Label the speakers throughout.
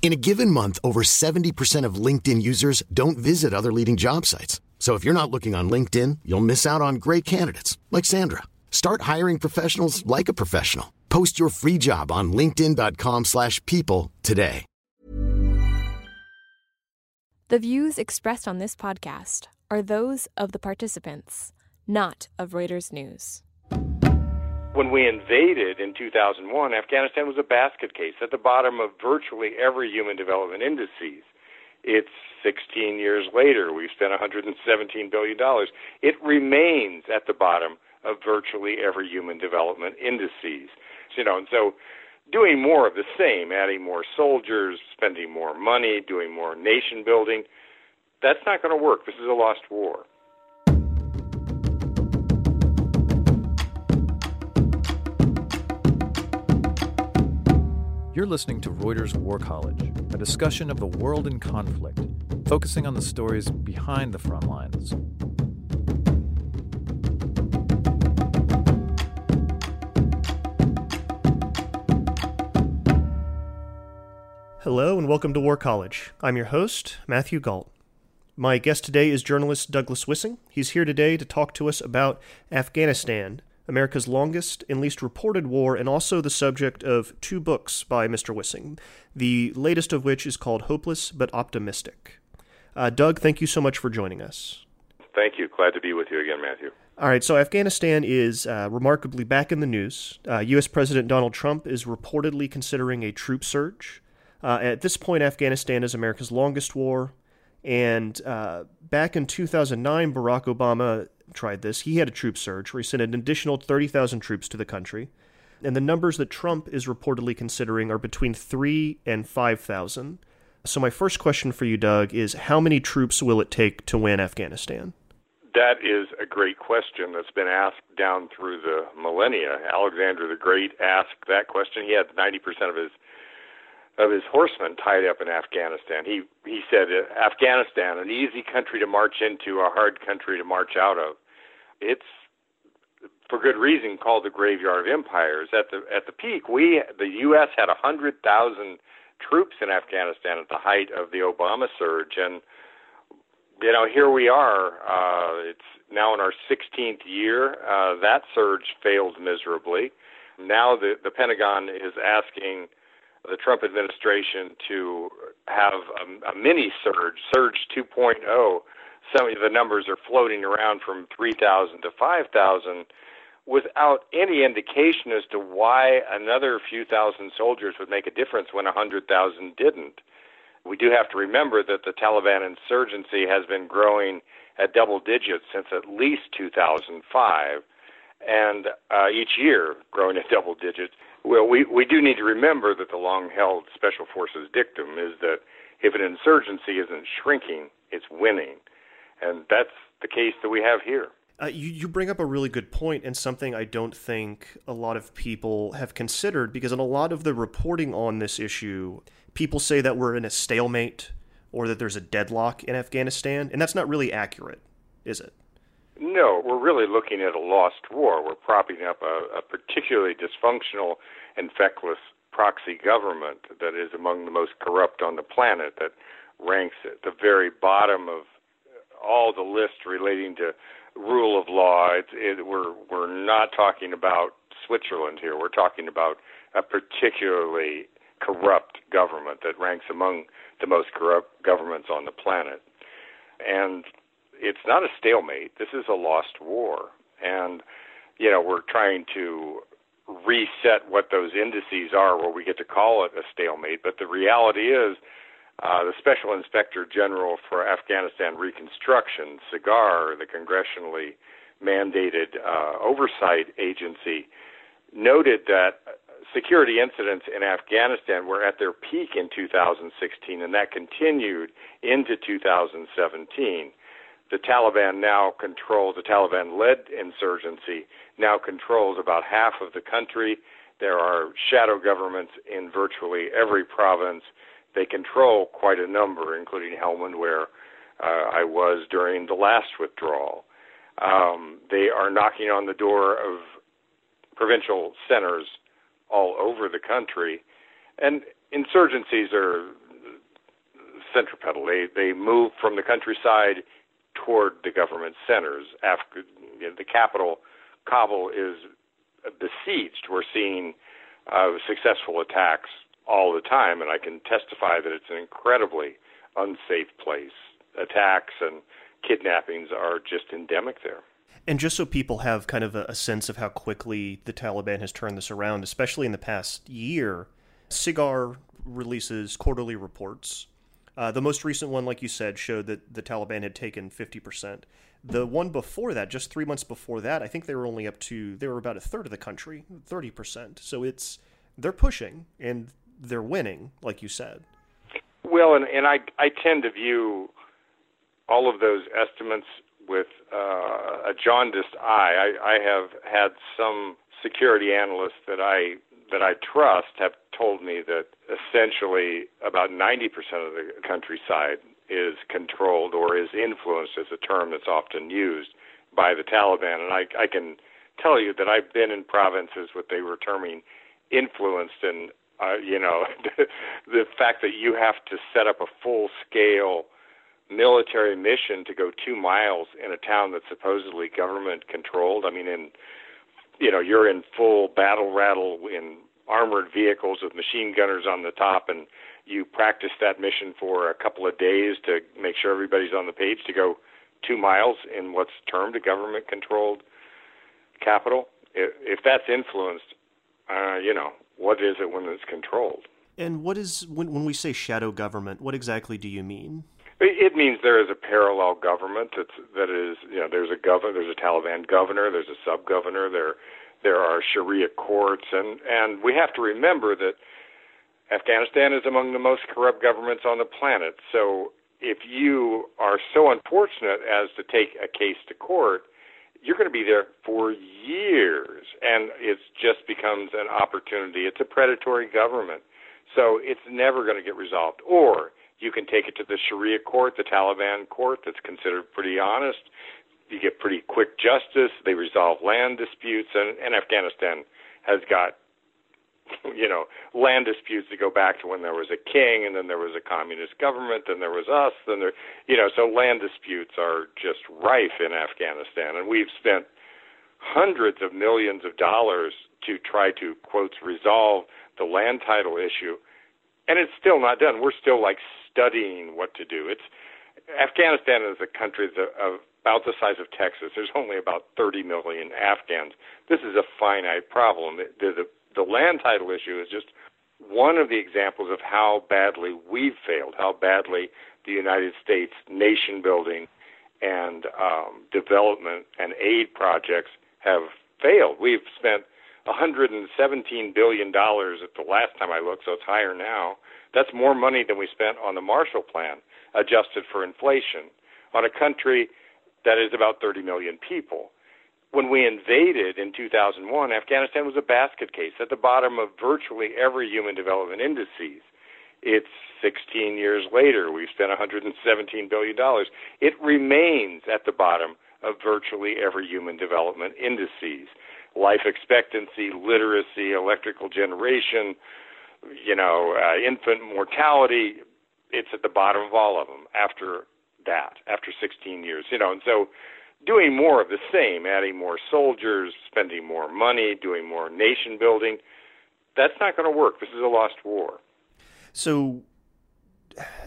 Speaker 1: In a given month, over 70% of LinkedIn users don't visit other leading job sites. So if you're not looking on LinkedIn, you'll miss out on great candidates like Sandra. Start hiring professionals like a professional. Post your free job on linkedin.com/people today.
Speaker 2: The views expressed on this podcast are those of the participants, not of Reuters News.
Speaker 3: When we invaded in 2001, Afghanistan was a basket case at the bottom of virtually every human development indices. It's 16 years later. We've spent $117 billion. It remains at the bottom of virtually every human development indices. You know, and so doing more of the same, adding more soldiers, spending more money, doing more nation building, that's not going to work. This is a lost war.
Speaker 4: You're listening to Reuters War College, a discussion of the world in conflict, focusing on the stories behind the front lines.
Speaker 5: Hello and welcome to War College. I'm your host, Matthew Gault. My guest today is journalist Douglas Wissing. He's here today to talk to us about Afghanistan, America's longest and least reported war, and also the subject of two books by Mr. Wissing, the latest of which is called Hopeless but Optimistic. Uh, Doug, thank you so much for joining us.
Speaker 3: Thank you. Glad to be with you again, Matthew.
Speaker 5: All right, so Afghanistan is uh, remarkably back in the news. Uh, U.S. President Donald Trump is reportedly considering a troop surge. Uh, at this point, Afghanistan is America's longest war. And uh, back in 2009, Barack Obama tried this. He had a troop surge where he sent an additional 30,000 troops to the country. And the numbers that Trump is reportedly considering are between 3 and 5,000. So, my first question for you, Doug, is how many troops will it take to win Afghanistan?
Speaker 3: That is a great question that's been asked down through the millennia. Alexander the Great asked that question. He had 90% of his of his horsemen tied up in Afghanistan. He he said Afghanistan, an easy country to march into, a hard country to march out of. It's for good reason called the graveyard of empires. At the at the peak, we the U.S. had a hundred thousand troops in Afghanistan at the height of the Obama surge, and you know here we are. Uh, it's now in our 16th year. Uh, that surge failed miserably. Now the the Pentagon is asking the Trump administration to have a, a mini surge, Surge 2.0. Some of the numbers are floating around from 3,000 to 5,000 without any indication as to why another few thousand soldiers would make a difference when 100,000 didn't. We do have to remember that the Taliban insurgency has been growing at double digits since at least 2005, and uh, each year growing at double digits. Well, we, we do need to remember that the long held Special Forces dictum is that if an insurgency isn't shrinking, it's winning. And that's the case that we have here.
Speaker 5: Uh, you, you bring up a really good point and something I don't think a lot of people have considered because in a lot of the reporting on this issue, people say that we're in a stalemate or that there's a deadlock in Afghanistan, and that's not really accurate, is it?
Speaker 3: No, we're really looking at a lost war. We're propping up a, a particularly dysfunctional and feckless proxy government that is among the most corrupt on the planet, that ranks at the very bottom of all the lists relating to rule of law. It's, it, we're we're not talking about Switzerland here. We're talking about a particularly corrupt government that ranks among the most corrupt governments on the planet. And it's not a stalemate. This is a lost war, and you know we're trying to reset what those indices are, where we get to call it a stalemate. But the reality is, uh, the Special Inspector General for Afghanistan Reconstruction, SIGAR, the congressionally mandated uh, oversight agency, noted that security incidents in Afghanistan were at their peak in 2016, and that continued into 2017. The Taliban now controls, the Taliban led insurgency now controls about half of the country. There are shadow governments in virtually every province. They control quite a number, including Helmand, where uh, I was during the last withdrawal. Um, they are knocking on the door of provincial centers all over the country, and insurgencies are centripetal. They they move from the countryside toward the government centers. After you know, the capital, Kabul, is besieged. We're seeing uh, successful attacks all the time, and I can testify that it's an incredibly unsafe place. Attacks and kidnappings are just endemic there.
Speaker 5: And just so people have kind of a, a, sense of how quickly the Taliban has turned this around, especially in the past year, SIGAR releases quarterly reports. Uh, the most recent one, like you said, showed that the Taliban had taken 50%. The one before that, just three months before that, I think they were only up to, they were about a third of the country, 30%. So it's, they're pushing and they're winning, like you said.
Speaker 3: Well, and, and I, I tend to view all of those estimates with uh, a jaundiced eye. I, I have had some security analysts that I that I trust have told me that essentially about 90% of the countryside is controlled or is influenced, as a term that's often used by the Taliban. And I, I can tell you that I've been in provinces what they were terming influenced, and uh, you know, the fact that you have to set up a full scale military mission to go two miles in a town that's supposedly government controlled. I mean, in you know, you're in full battle rattle in armored vehicles with machine gunners on the top, and you practice that mission for a couple of days to make sure everybody's on the page to go two miles in what's termed a government controlled capital. If, if that's influenced, uh, you know, what is it when it's controlled?
Speaker 5: And what is when when we say shadow government? What exactly do you mean?
Speaker 3: It means there is a parallel government that's that is you know there's a governor there's a Taliban governor there's a sub governor there there are Sharia courts and and we have to remember that Afghanistan is among the most corrupt governments on the planet so if you are so unfortunate as to take a case to court you're going to be there for years and it just becomes an opportunity it's a predatory government so it's never going to get resolved or you can take it to the Sharia court, the Taliban court, that's considered pretty honest. You get pretty quick justice. They resolve land disputes, and, and Afghanistan has got, you know, land disputes that go back to when there was a king, and then there was a communist government, then there was us, then there, you know, so land disputes are just rife in Afghanistan, and we've spent hundreds of millions of dollars to try to quotes resolve the land title issue and it's still not done. We're still like studying what to do. It's Afghanistan is a country of about the size of Texas. There's only about 30 million Afghans. This is a finite problem. The, the, the land title issue is just one of the examples of how badly we've failed, how badly the United States nation building and um, development and aid projects have failed. We've spent 117 billion dollars at the last time I looked, so it's higher now that's more money than we spent on the Marshall Plan, adjusted for inflation, on a country that is about 30 million people. When we invaded in 2001, Afghanistan was a basket case at the bottom of virtually every human development indices. It's 16 years later. We've spent $117 billion. It remains at the bottom of virtually every human development indices. Life expectancy, literacy, electrical generation, you know, uh, infant mortality, it's at the bottom of all of them after that, after 16 years, you know, and so doing more of the same, adding more soldiers, spending more money, doing more nation building, that's not going to work. This is a lost war.
Speaker 5: So,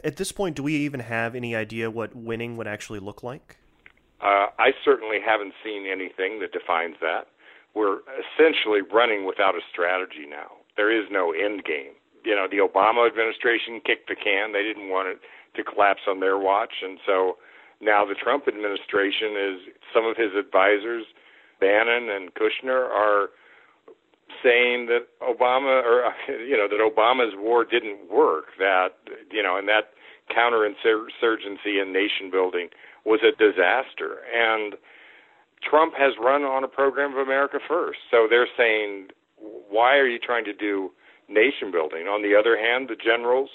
Speaker 5: at this point, do we even have any idea what winning would actually look like?
Speaker 3: Uh, I certainly haven't seen anything that defines that. We're essentially running without a strategy now there is no end game. You know, the Obama administration kicked the can. They didn't want it to collapse on their watch, and so now the Trump administration is some of his advisors, Bannon and Kushner, are saying that Obama or you know that Obama's war didn't work that you know and that counterinsurgency and nation building was a disaster. And Trump has run on a program of America first. So they're saying why are you trying to do nation building on the other hand the generals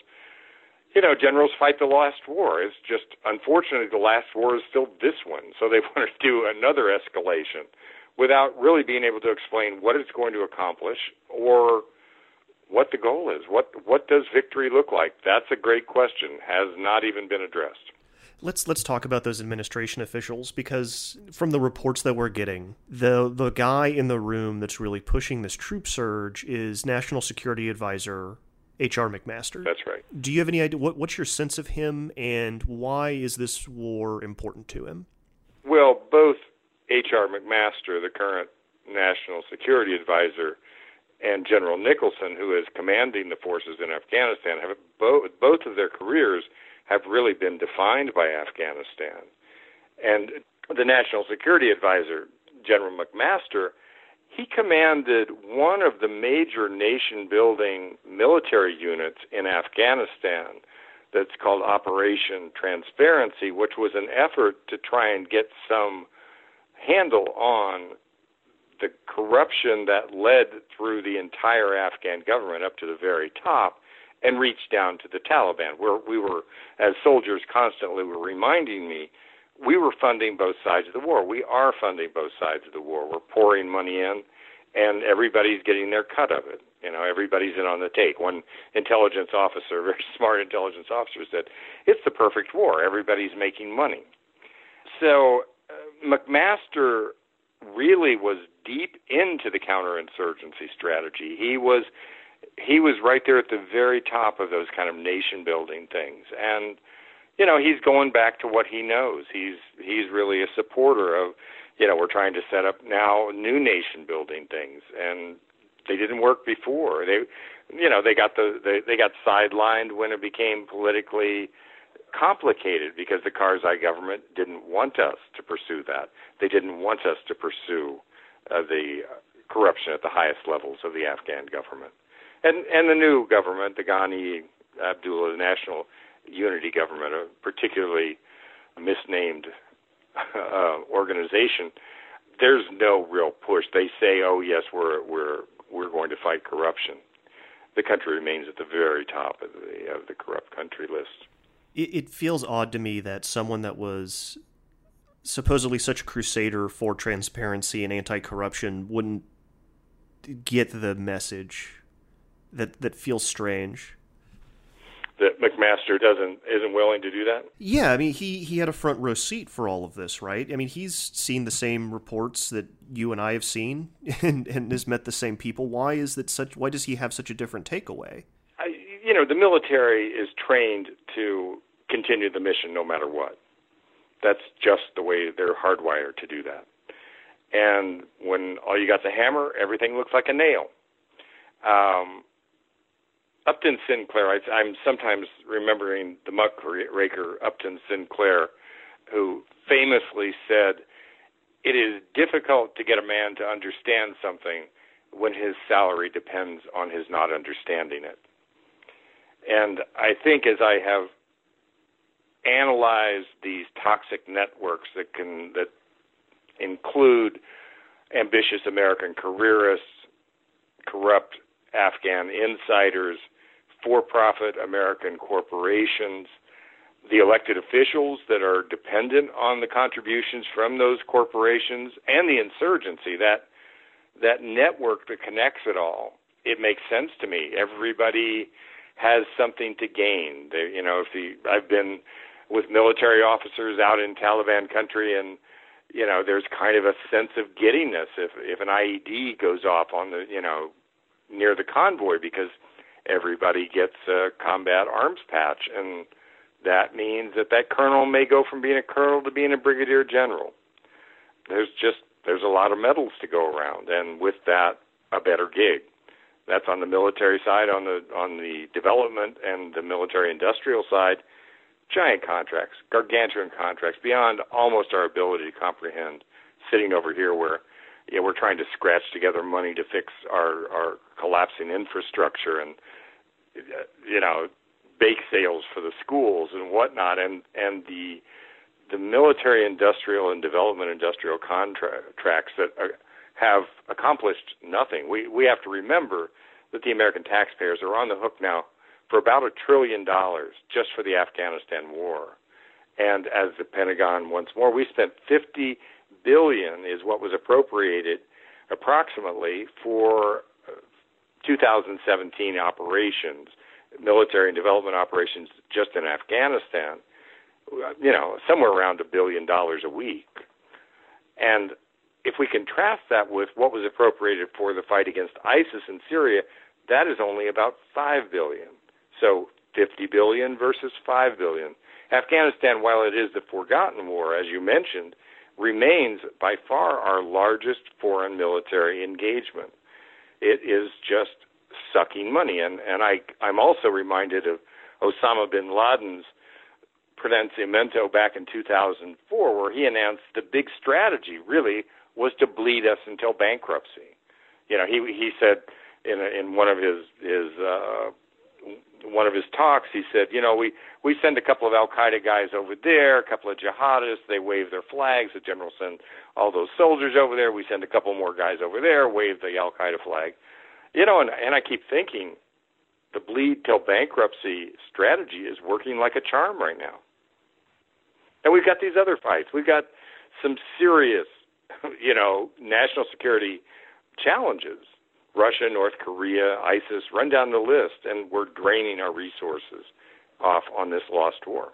Speaker 3: you know generals fight the last war it's just unfortunately the last war is still this one so they want to do another escalation without really being able to explain what it's going to accomplish or what the goal is. What what does victory look like? That's a great question. Has not even been addressed.
Speaker 5: Let's let's talk about those administration officials because from the reports that we're getting, the the guy in the room that's really pushing this troop surge is National Security Advisor H.R. McMaster.
Speaker 3: That's right.
Speaker 5: Do you have any idea what, what's your sense of him and why is this war important to him?
Speaker 3: Well, both H.R. McMaster, the current national security advisor, and General Nicholson, who is commanding the forces in Afghanistan, have both both of their careers have really been defined by Afghanistan. And the national security advisor, General McMaster, he commanded one of the major nation building military units in Afghanistan that's called Operation Transparency, which was an effort to try and get some handle on the corruption that led through the entire Afghan government up to the very top and reached down to the Taliban, where we were, as soldiers constantly were reminding me, we were funding both sides of the war. We are funding both sides of the war. We're pouring money in, and everybody's getting their cut of it. You know, everybody's in on the take. One intelligence officer, very smart intelligence officer, said, "It's the perfect war. Everybody's making money." So uh, McMaster really was deep into the counterinsurgency strategy. He was he was right there at the very top of those kind of nation building things and you know he's going back to what he knows he's he's really a supporter of you know we're trying to set up now new nation building things and they didn't work before they you know they got the they, they got sidelined when it became politically complicated because the Karzai government didn't want us to pursue that. They didn't want us to pursue uh, the corruption at the highest levels of the Afghan government. And and the new government, the Ghani Abdullah the National Unity Government, a particularly misnamed uh, organization, there's no real push. They say, "Oh yes, we're we're we're going to fight corruption." The country remains at the very top of the of the corrupt country list
Speaker 5: it, it feels odd to me that someone that was supposedly such a crusader for transparency and anti-corruption wouldn't get the message that that feels strange
Speaker 3: that McMaster doesn't isn't willing to do that?
Speaker 5: Yeah, I mean he he had a front row seat for all of this, right? I mean he's seen the same reports that you and I have seen and and has met the same people. Why is that such why does he have such a different takeaway?
Speaker 3: I, you know, the military is trained to continue the mission no matter what. That's just the way they're hardwired to do that. And when all you got's a hammer, everything looks like a nail. Um, Upton Sinclair, I, I'm sometimes remembering the muckraker Upton Sinclair, who famously said, It is difficult to get a man to understand something when his salary depends on his not understanding it. And I think as I have analyzed these toxic networks that can that include ambitious American careerists, corrupt Afghan insiders, for-profit American corporations, the elected officials that are dependent on the contributions from those corporations, and the insurgency that that network that connects it all. It makes sense to me. Everybody has something to gain. They, you know, if the I've been with military officers out in Taliban country, and you know, there's kind of a sense of giddiness if if an IED goes off on the you know near the convoy because everybody gets a combat arms patch, and that means that that colonel may go from being a colonel to being a brigadier general. There's just there's a lot of medals to go around, and with that, a better gig. That's on the military side. On the on the development and the military industrial side, giant contracts, gargantuan contracts, beyond almost our ability to comprehend. Sitting over here, where yeah, we're trying to scratch together money to fix our our collapsing infrastructure and you know bake sales for the schools and whatnot, and and the the military industrial and development industrial contracts that are, have accomplished nothing. We we have to remember that the American taxpayers are on the hook now for about a trillion dollars just for the Afghanistan war. And as the Pentagon once more, we spent 50 billion is what was appropriated approximately for uh, 2017 operations, military and development operations just in Afghanistan. You know, somewhere around a billion dollars a week. And if we contrast that with what was appropriated for the fight against ISIS in Syria, that is only about 5 billion. So 50 billion versus 5 billion. Afghanistan, while it is the forgotten war, as you mentioned, remains by far our largest foreign military engagement. It is just sucking money. And, and I, I'm also reminded of Osama bin Laden's pronunciamento back in 2004, where he announced the big strategy really was to bleed us until bankruptcy. You know, he he said in a, in one of his his uh, one of his talks, he said, you know, we we send a couple of Al Qaeda guys over there, a couple of jihadists, they wave their flags. The general send all those soldiers over there. We send a couple more guys over there, wave the Al Qaeda flag. You know, and and I keep thinking, the bleed till bankruptcy strategy is working like a charm right now. And we've got these other fights. We've got some serious, you know, national security challenges Russia, North Korea, ISIS, run down the list, and we're draining our resources off on this lost war.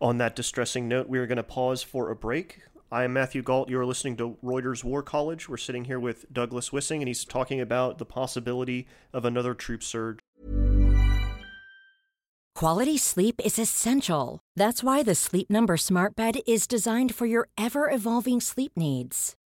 Speaker 5: On that distressing note, we are going to pause for a break. I am Matthew Gault. You're listening to Reuters War College. We're sitting here with Douglas Wissing, and he's talking about the possibility of another troop surge.
Speaker 6: Quality sleep is essential. That's why the Sleep Number Smart Bed is designed for your ever evolving sleep needs.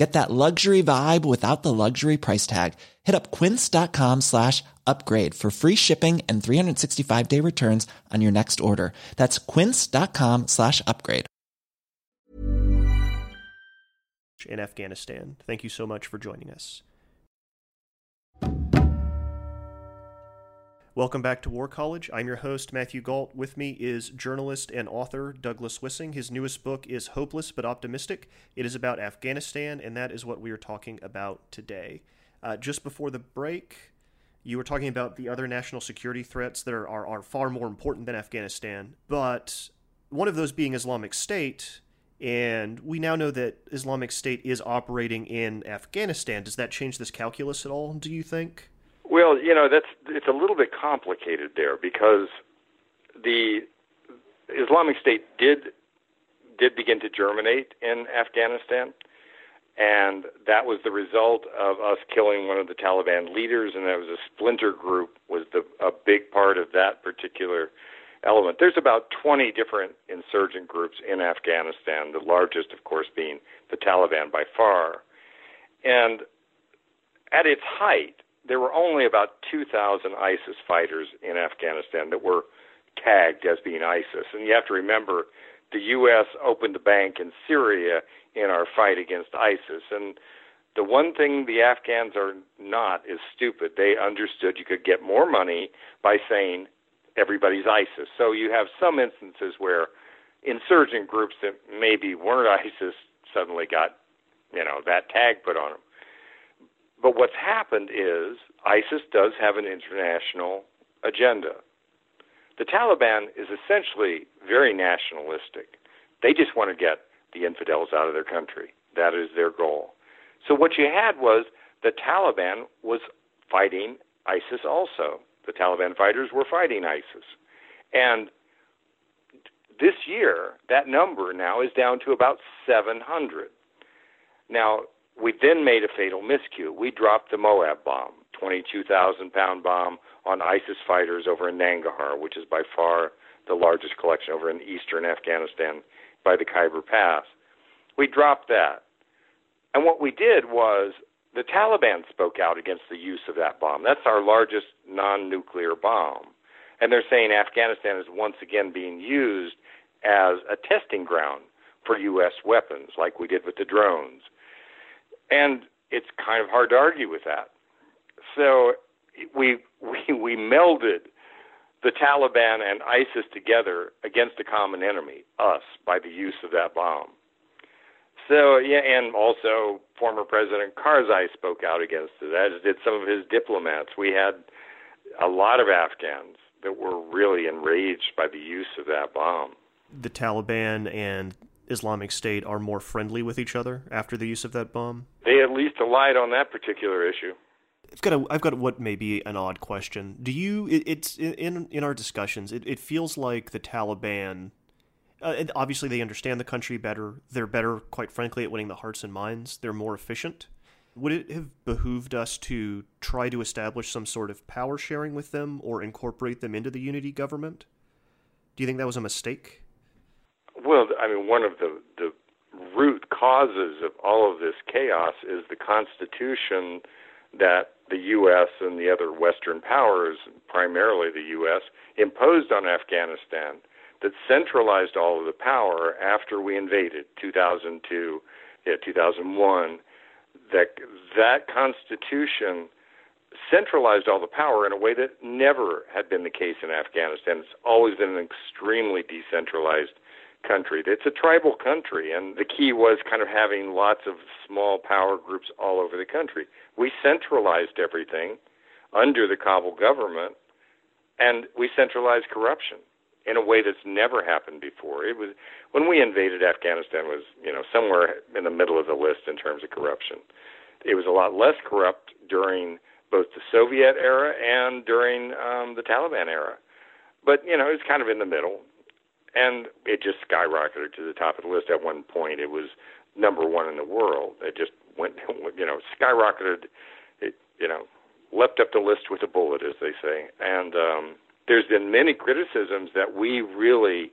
Speaker 7: Get that luxury vibe without the luxury price tag. Hit up quince.com slash upgrade for free shipping and 365 day returns on your next order. That's quince.com slash upgrade.
Speaker 5: In Afghanistan. Thank you so much for joining us. Welcome back to War College. I'm your host, Matthew Gault. With me is journalist and author Douglas Wissing. His newest book is Hopeless but Optimistic. It is about Afghanistan, and that is what we are talking about today. Uh, just before the break, you were talking about the other national security threats that are, are, are far more important than Afghanistan, but one of those being Islamic State. And we now know that Islamic State is operating in Afghanistan. Does that change this calculus at all, do you think?
Speaker 3: Well, you know, that's it's a little bit complicated there because the Islamic State did did begin to germinate in Afghanistan, and that was the result of us killing one of the Taliban leaders, and that was a splinter group was the a big part of that particular element. There's about 20 different insurgent groups in Afghanistan, the largest, of course, being the Taliban by far, and at its height there were only about 2,000 ISIS fighters in Afghanistan that were tagged as being ISIS. And you have to remember the U.S. opened the bank in Syria in our fight against ISIS. And the one thing the Afghans are not is stupid. They understood you could get more money by saying everybody's ISIS. So you have some instances where insurgent groups that maybe weren't ISIS suddenly got, you know, that tag put on them. But what's happened is ISIS does have an international agenda. The Taliban is essentially very nationalistic. They just want to get the infidels out of their country. That is their goal. So what you had was the Taliban was fighting ISIS also. The Taliban fighters were fighting ISIS. And this year, that number now is down to about 700. Now, we then made a fatal miscue. We dropped the MOAB bomb, 22,000 pound bomb on ISIS fighters over in Nangarhar, which is by far the largest collection over in eastern Afghanistan by the Khyber Pass. We dropped that. And what we did was the Taliban spoke out against the use of that bomb. That's our largest non nuclear bomb. And they're saying Afghanistan is once again being used as a testing ground for U.S. weapons, like we did with the drones. And it's kind of hard to argue with that. So we we we melded the Taliban and ISIS together against a common enemy, us, by the use of that bomb. So yeah, and also former President Karzai spoke out against it, as did some of his diplomats. We had a lot of Afghans that were really enraged by the use of that bomb.
Speaker 5: The Taliban and Islamic State are more friendly with each other after the use of that bomb.
Speaker 3: They at least allied on that particular issue.
Speaker 5: I've got a, I've got what may be an odd question. Do you? It, it's in in our discussions. It, it feels like the Taliban. Uh, obviously, they understand the country better. They're better, quite frankly, at winning the hearts and minds. They're more efficient. Would it have behooved us to try to establish some sort of power sharing with them or incorporate them into the unity government? Do you think that was a mistake?
Speaker 3: Well, I mean, one of the the root causes of all of this chaos is the Constitution that the U.S. and the other Western powers, primarily the U.S., imposed on Afghanistan that centralized all of the power after we invaded 2002, yeah, 2001. That that Constitution centralized all the power in a way that never had been the case in Afghanistan. It's always been an extremely decentralized country. It's a tribal country, and the key was kind of having lots of small power groups all over the country. We centralized everything under the Kabul government, and we centralized corruption in a way that's never happened before. It was when we invaded Afghanistan was you know somewhere in the middle of the list in terms of corruption. It was a lot less corrupt during both the Soviet era and during um, the Taliban era, but you know it's kind of in the middle and it just skyrocketed to the top of the list. At one point, it was number one in the world. It just went, you know, skyrocketed. It, you know, leapt up the list with a bullet, as they say. And um, there's been many criticisms that we really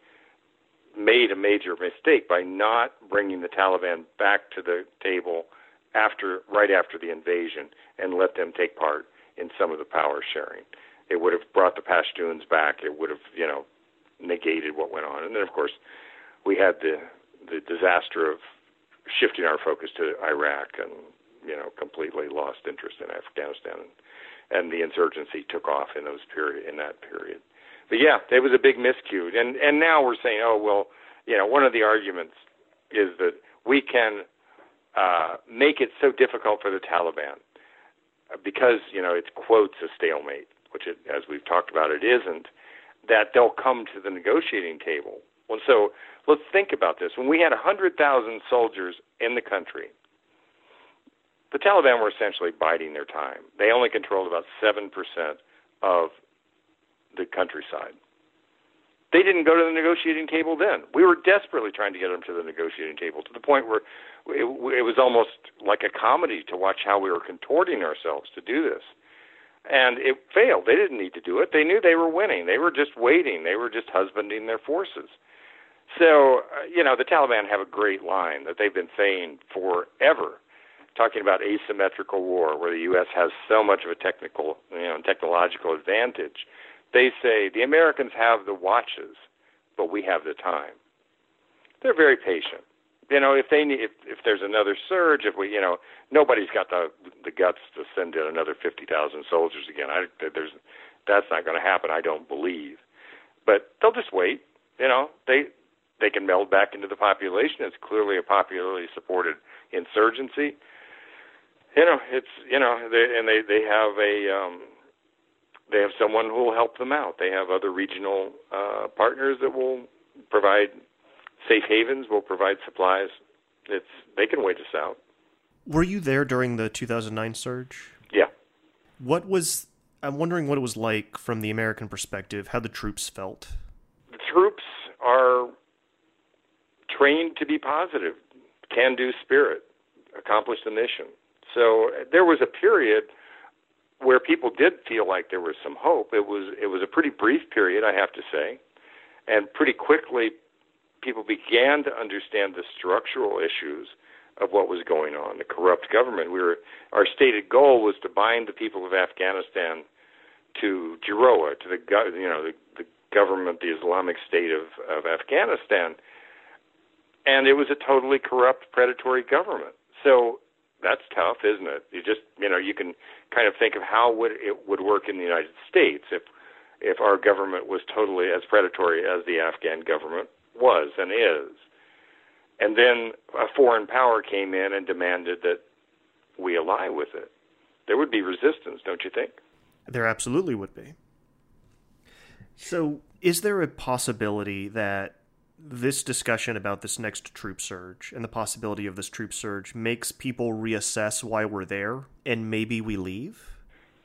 Speaker 3: made a major mistake by not bringing the Taliban back to the table after, right after the invasion, and let them take part in some of the power sharing. It would have brought the Pashtuns back. It would have, you know, negated what went on. And then, of course, we had the the disaster of shifting our focus to Iraq and you know completely lost interest in Afghanistan, and, and the insurgency took off in those period in that period. But yeah, it was a big miscue, and and now we're saying, oh well, you know, one of the arguments is that we can uh, make it so difficult for the Taliban because you know it's quotes a stalemate, which it, as we've talked about, it isn't that they'll come to the negotiating table. Well, so let's think about this. When we had 100,000 soldiers in the country, the Taliban were essentially biding their time. They only controlled about 7% of the countryside. They didn't go to the negotiating table then. We were desperately trying to get them to the negotiating table to the point where it, it was almost like a comedy to watch how we were contorting ourselves to do this and it failed. They didn't need to do it. They knew they were winning. They were just waiting. They were just husbanding their forces. So, uh, you know, the Taliban have a great line that they've been saying forever, talking about asymmetrical war, where the U.S. has so much of a technical, you know, technological advantage. They say the Americans have the watches, but we have the time. They're very patient you know, if they need, if if there's another surge, if we, you know, nobody's got the the guts to send in another fifty thousand soldiers again. I there's that's not going to happen. I don't believe, but they'll just wait. You know, they they can meld back into the population. It's clearly a popularly supported insurgency. You know, it's you know, they, and they they have a um, they have someone who will help them out. They have other regional uh, partners that will provide safe havens, will provide supplies. It's they can wait us out.
Speaker 5: Were you there during the 2009 surge?
Speaker 3: Yeah.
Speaker 5: What was I'm wondering what it was like from the American perspective, how the troops felt.
Speaker 3: The troops are trained to be positive, can-do spirit, accomplish the mission. So there was a period where people did feel like there was some hope. It was it was a pretty brief period, I have to say, and pretty quickly people began to understand the structural issues of what was going on, the corrupt government. We were our stated goal was to bind the people of Afghanistan to GIRoA, to the you know the, the government, the Islamic State of, of Afghanistan, and it was a totally corrupt, predatory government. So that's tough, isn't it? You just you know you can kind of think of how would it would work in the United States if if our government was totally as predatory as the Afghan government was and is. And then a foreign power came in and demanded that we ally with it. There would be resistance, don't you think?
Speaker 5: There absolutely would be. So, is there a possibility that this discussion about this next troop surge and the possibility of this troop surge makes people reassess why we're there and maybe we leave?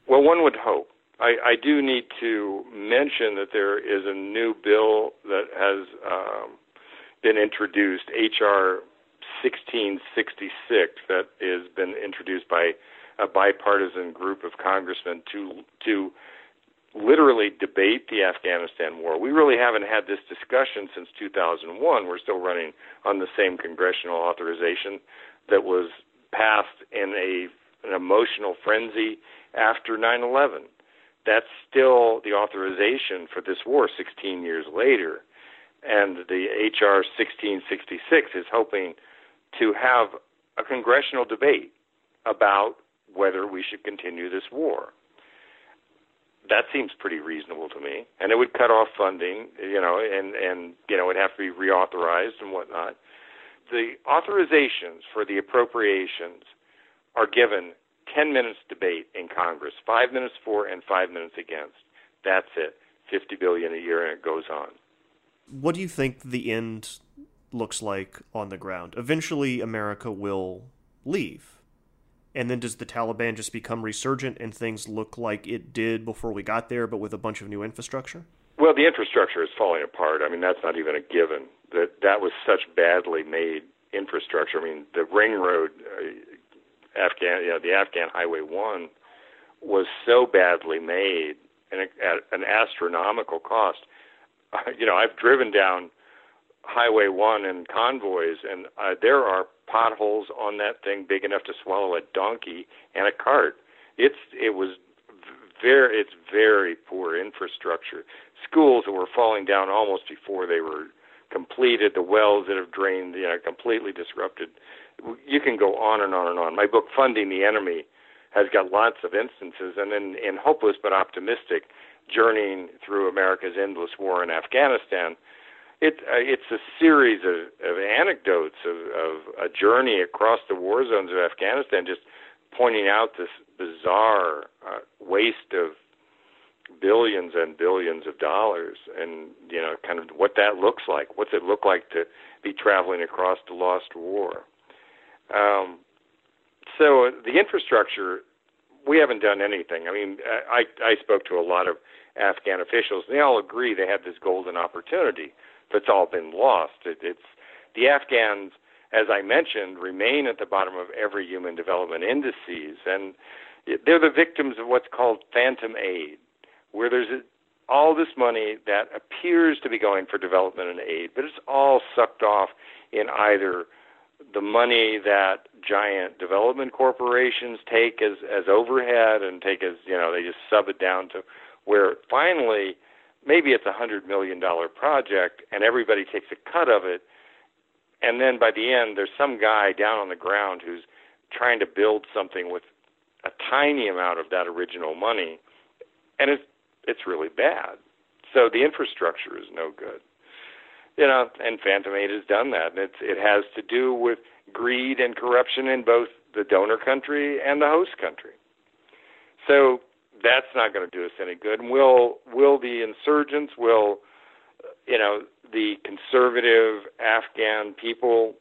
Speaker 3: Well, one would hope. I, I do need to mention that there is a new bill that has um, been introduced, H.R. 1666, that has been introduced by a bipartisan group of congressmen to to literally debate the Afghanistan war. We really haven't had this discussion since 2001. We're still running on the same congressional authorization that was passed in a an emotional frenzy after 9/11. That's still the authorization for this war 16 years later and the HR 1666 is hoping to have a congressional debate about whether we should continue this war. That seems pretty reasonable to me, and it would cut off funding, you know, and and you know, it'd have to be reauthorized and whatnot. The authorizations for the appropriations are given 10 minutes debate in Congress, five minutes for and five minutes against. That's it. 50 billion a year, and it goes on
Speaker 5: what do you think the end looks like on the ground? Eventually, America will leave. And then does the Taliban just become resurgent and things look like it did before we got there, but with a bunch of new infrastructure?
Speaker 3: Well, the infrastructure is falling apart. I mean, that's not even a given. That that was such badly made infrastructure. I mean, the ring road, uh, Afghan, you know, the Afghan Highway One, was so badly made and at an astronomical cost you know, I've driven down Highway One in convoys, and uh, there are potholes on that thing big enough to swallow a donkey and a cart. It's it was very it's very poor infrastructure. Schools that were falling down almost before they were completed. The wells that have drained, you know, completely disrupted. You can go on and on and on. My book, Funding the Enemy, has got lots of instances, and in, in Hopeless but Optimistic, journeying through America's endless war in Afghanistan, it, uh, it's a series of, of anecdotes of, of a journey across the war zones of Afghanistan, just pointing out this bizarre uh, waste of billions and billions of dollars, and you know, kind of what that looks like. What's it look like to be traveling across the lost war? Um, so the infrastructure, we haven't done anything. I mean, I I spoke to a lot of Afghan officials. They all agree they had this golden opportunity, it's all been lost. It, it's the Afghans, as I mentioned, remain at the bottom of every human development indices, and they're the victims of what's called phantom aid, where there's a, all this money that appears to be going for development and aid, but it's all sucked off in either the money that giant development corporations take as as overhead and take as you know they just sub it down to where finally maybe it's a hundred million dollar project and everybody takes a cut of it. And then by the end there's some guy down on the ground who's trying to build something with a tiny amount of that original money. And it's it's really bad. So the infrastructure is no good you know and phantom aid has done that it's it has to do with greed and corruption in both the donor country and the host country so that's not going to do us any good. And will will the insurgents, will you know the conservative Afghan people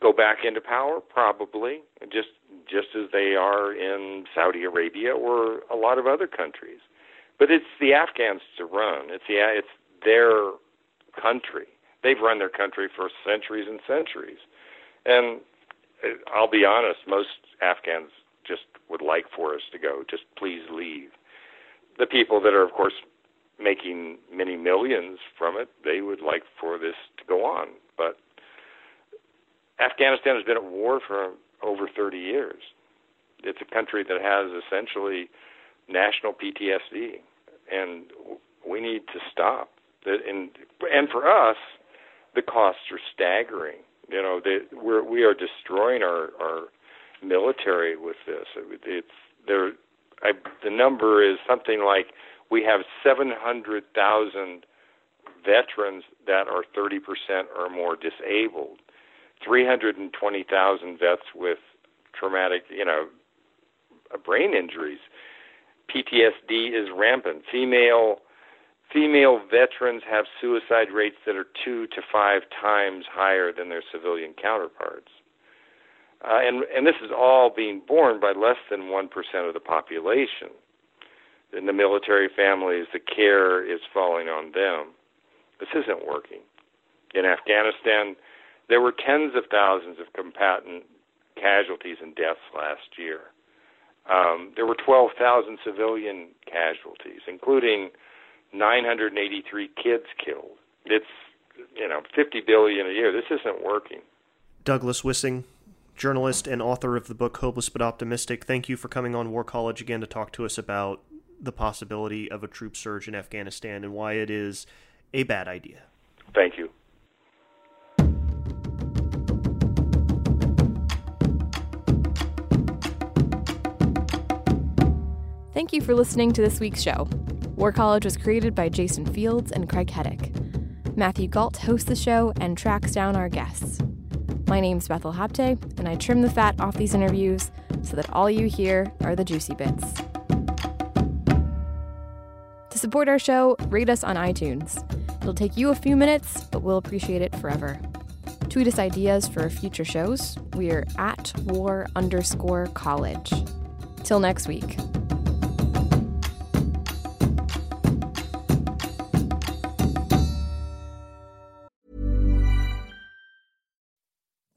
Speaker 3: go back into power? Probably, just just as they are in Saudi Arabia or a lot of other countries. But it's the Afghans to run. It's the it's their country. They've run their country for centuries and centuries. And uh, I'll be honest, most Afghans just would like for us to go. Just please leave. The people that are, of course, making many millions from it, they would like for this to go on. But Afghanistan has been at war for over 30 years. It's a country that has essentially national PTSD, and we need to stop. And and for us, the costs are staggering. You know, they, we're we are destroying our our military with this. It's there. I, the number is something like we have 700,000 veterans that are 30% or more disabled, 320,000 vets with traumatic, you know, brain injuries. PTSD is rampant. Female female veterans have suicide rates that are two to five times higher than their civilian counterparts. Uh, and, and this is all being borne by less than 1% of the population. In the military families, the care is falling on them. This isn't working. In Afghanistan, there were tens of thousands of combatant casualties and deaths last year. Um, there were 12,000 civilian casualties, including 983 kids killed. It's you know 50 billion a year. This isn't working.
Speaker 5: Douglas Wissing, journalist and author of the book Hopeless but Optimistic. Thank you for coming on War College again to talk to us about the possibility of a troop surge in Afghanistan and why it is a bad idea.
Speaker 3: Thank you.
Speaker 2: Thank you for listening to this week's show. War College was created by Jason Fields and Craig Heddick. Matthew Gault hosts the show and tracks down our guests. My name's Bethel Habte, and I trim the fat off these interviews so that all you hear are the juicy bits. To support our show, rate us on iTunes. It'll take you a few minutes, but we'll appreciate it forever. Tweet us ideas for future shows. We're at war underscore college. Till next week.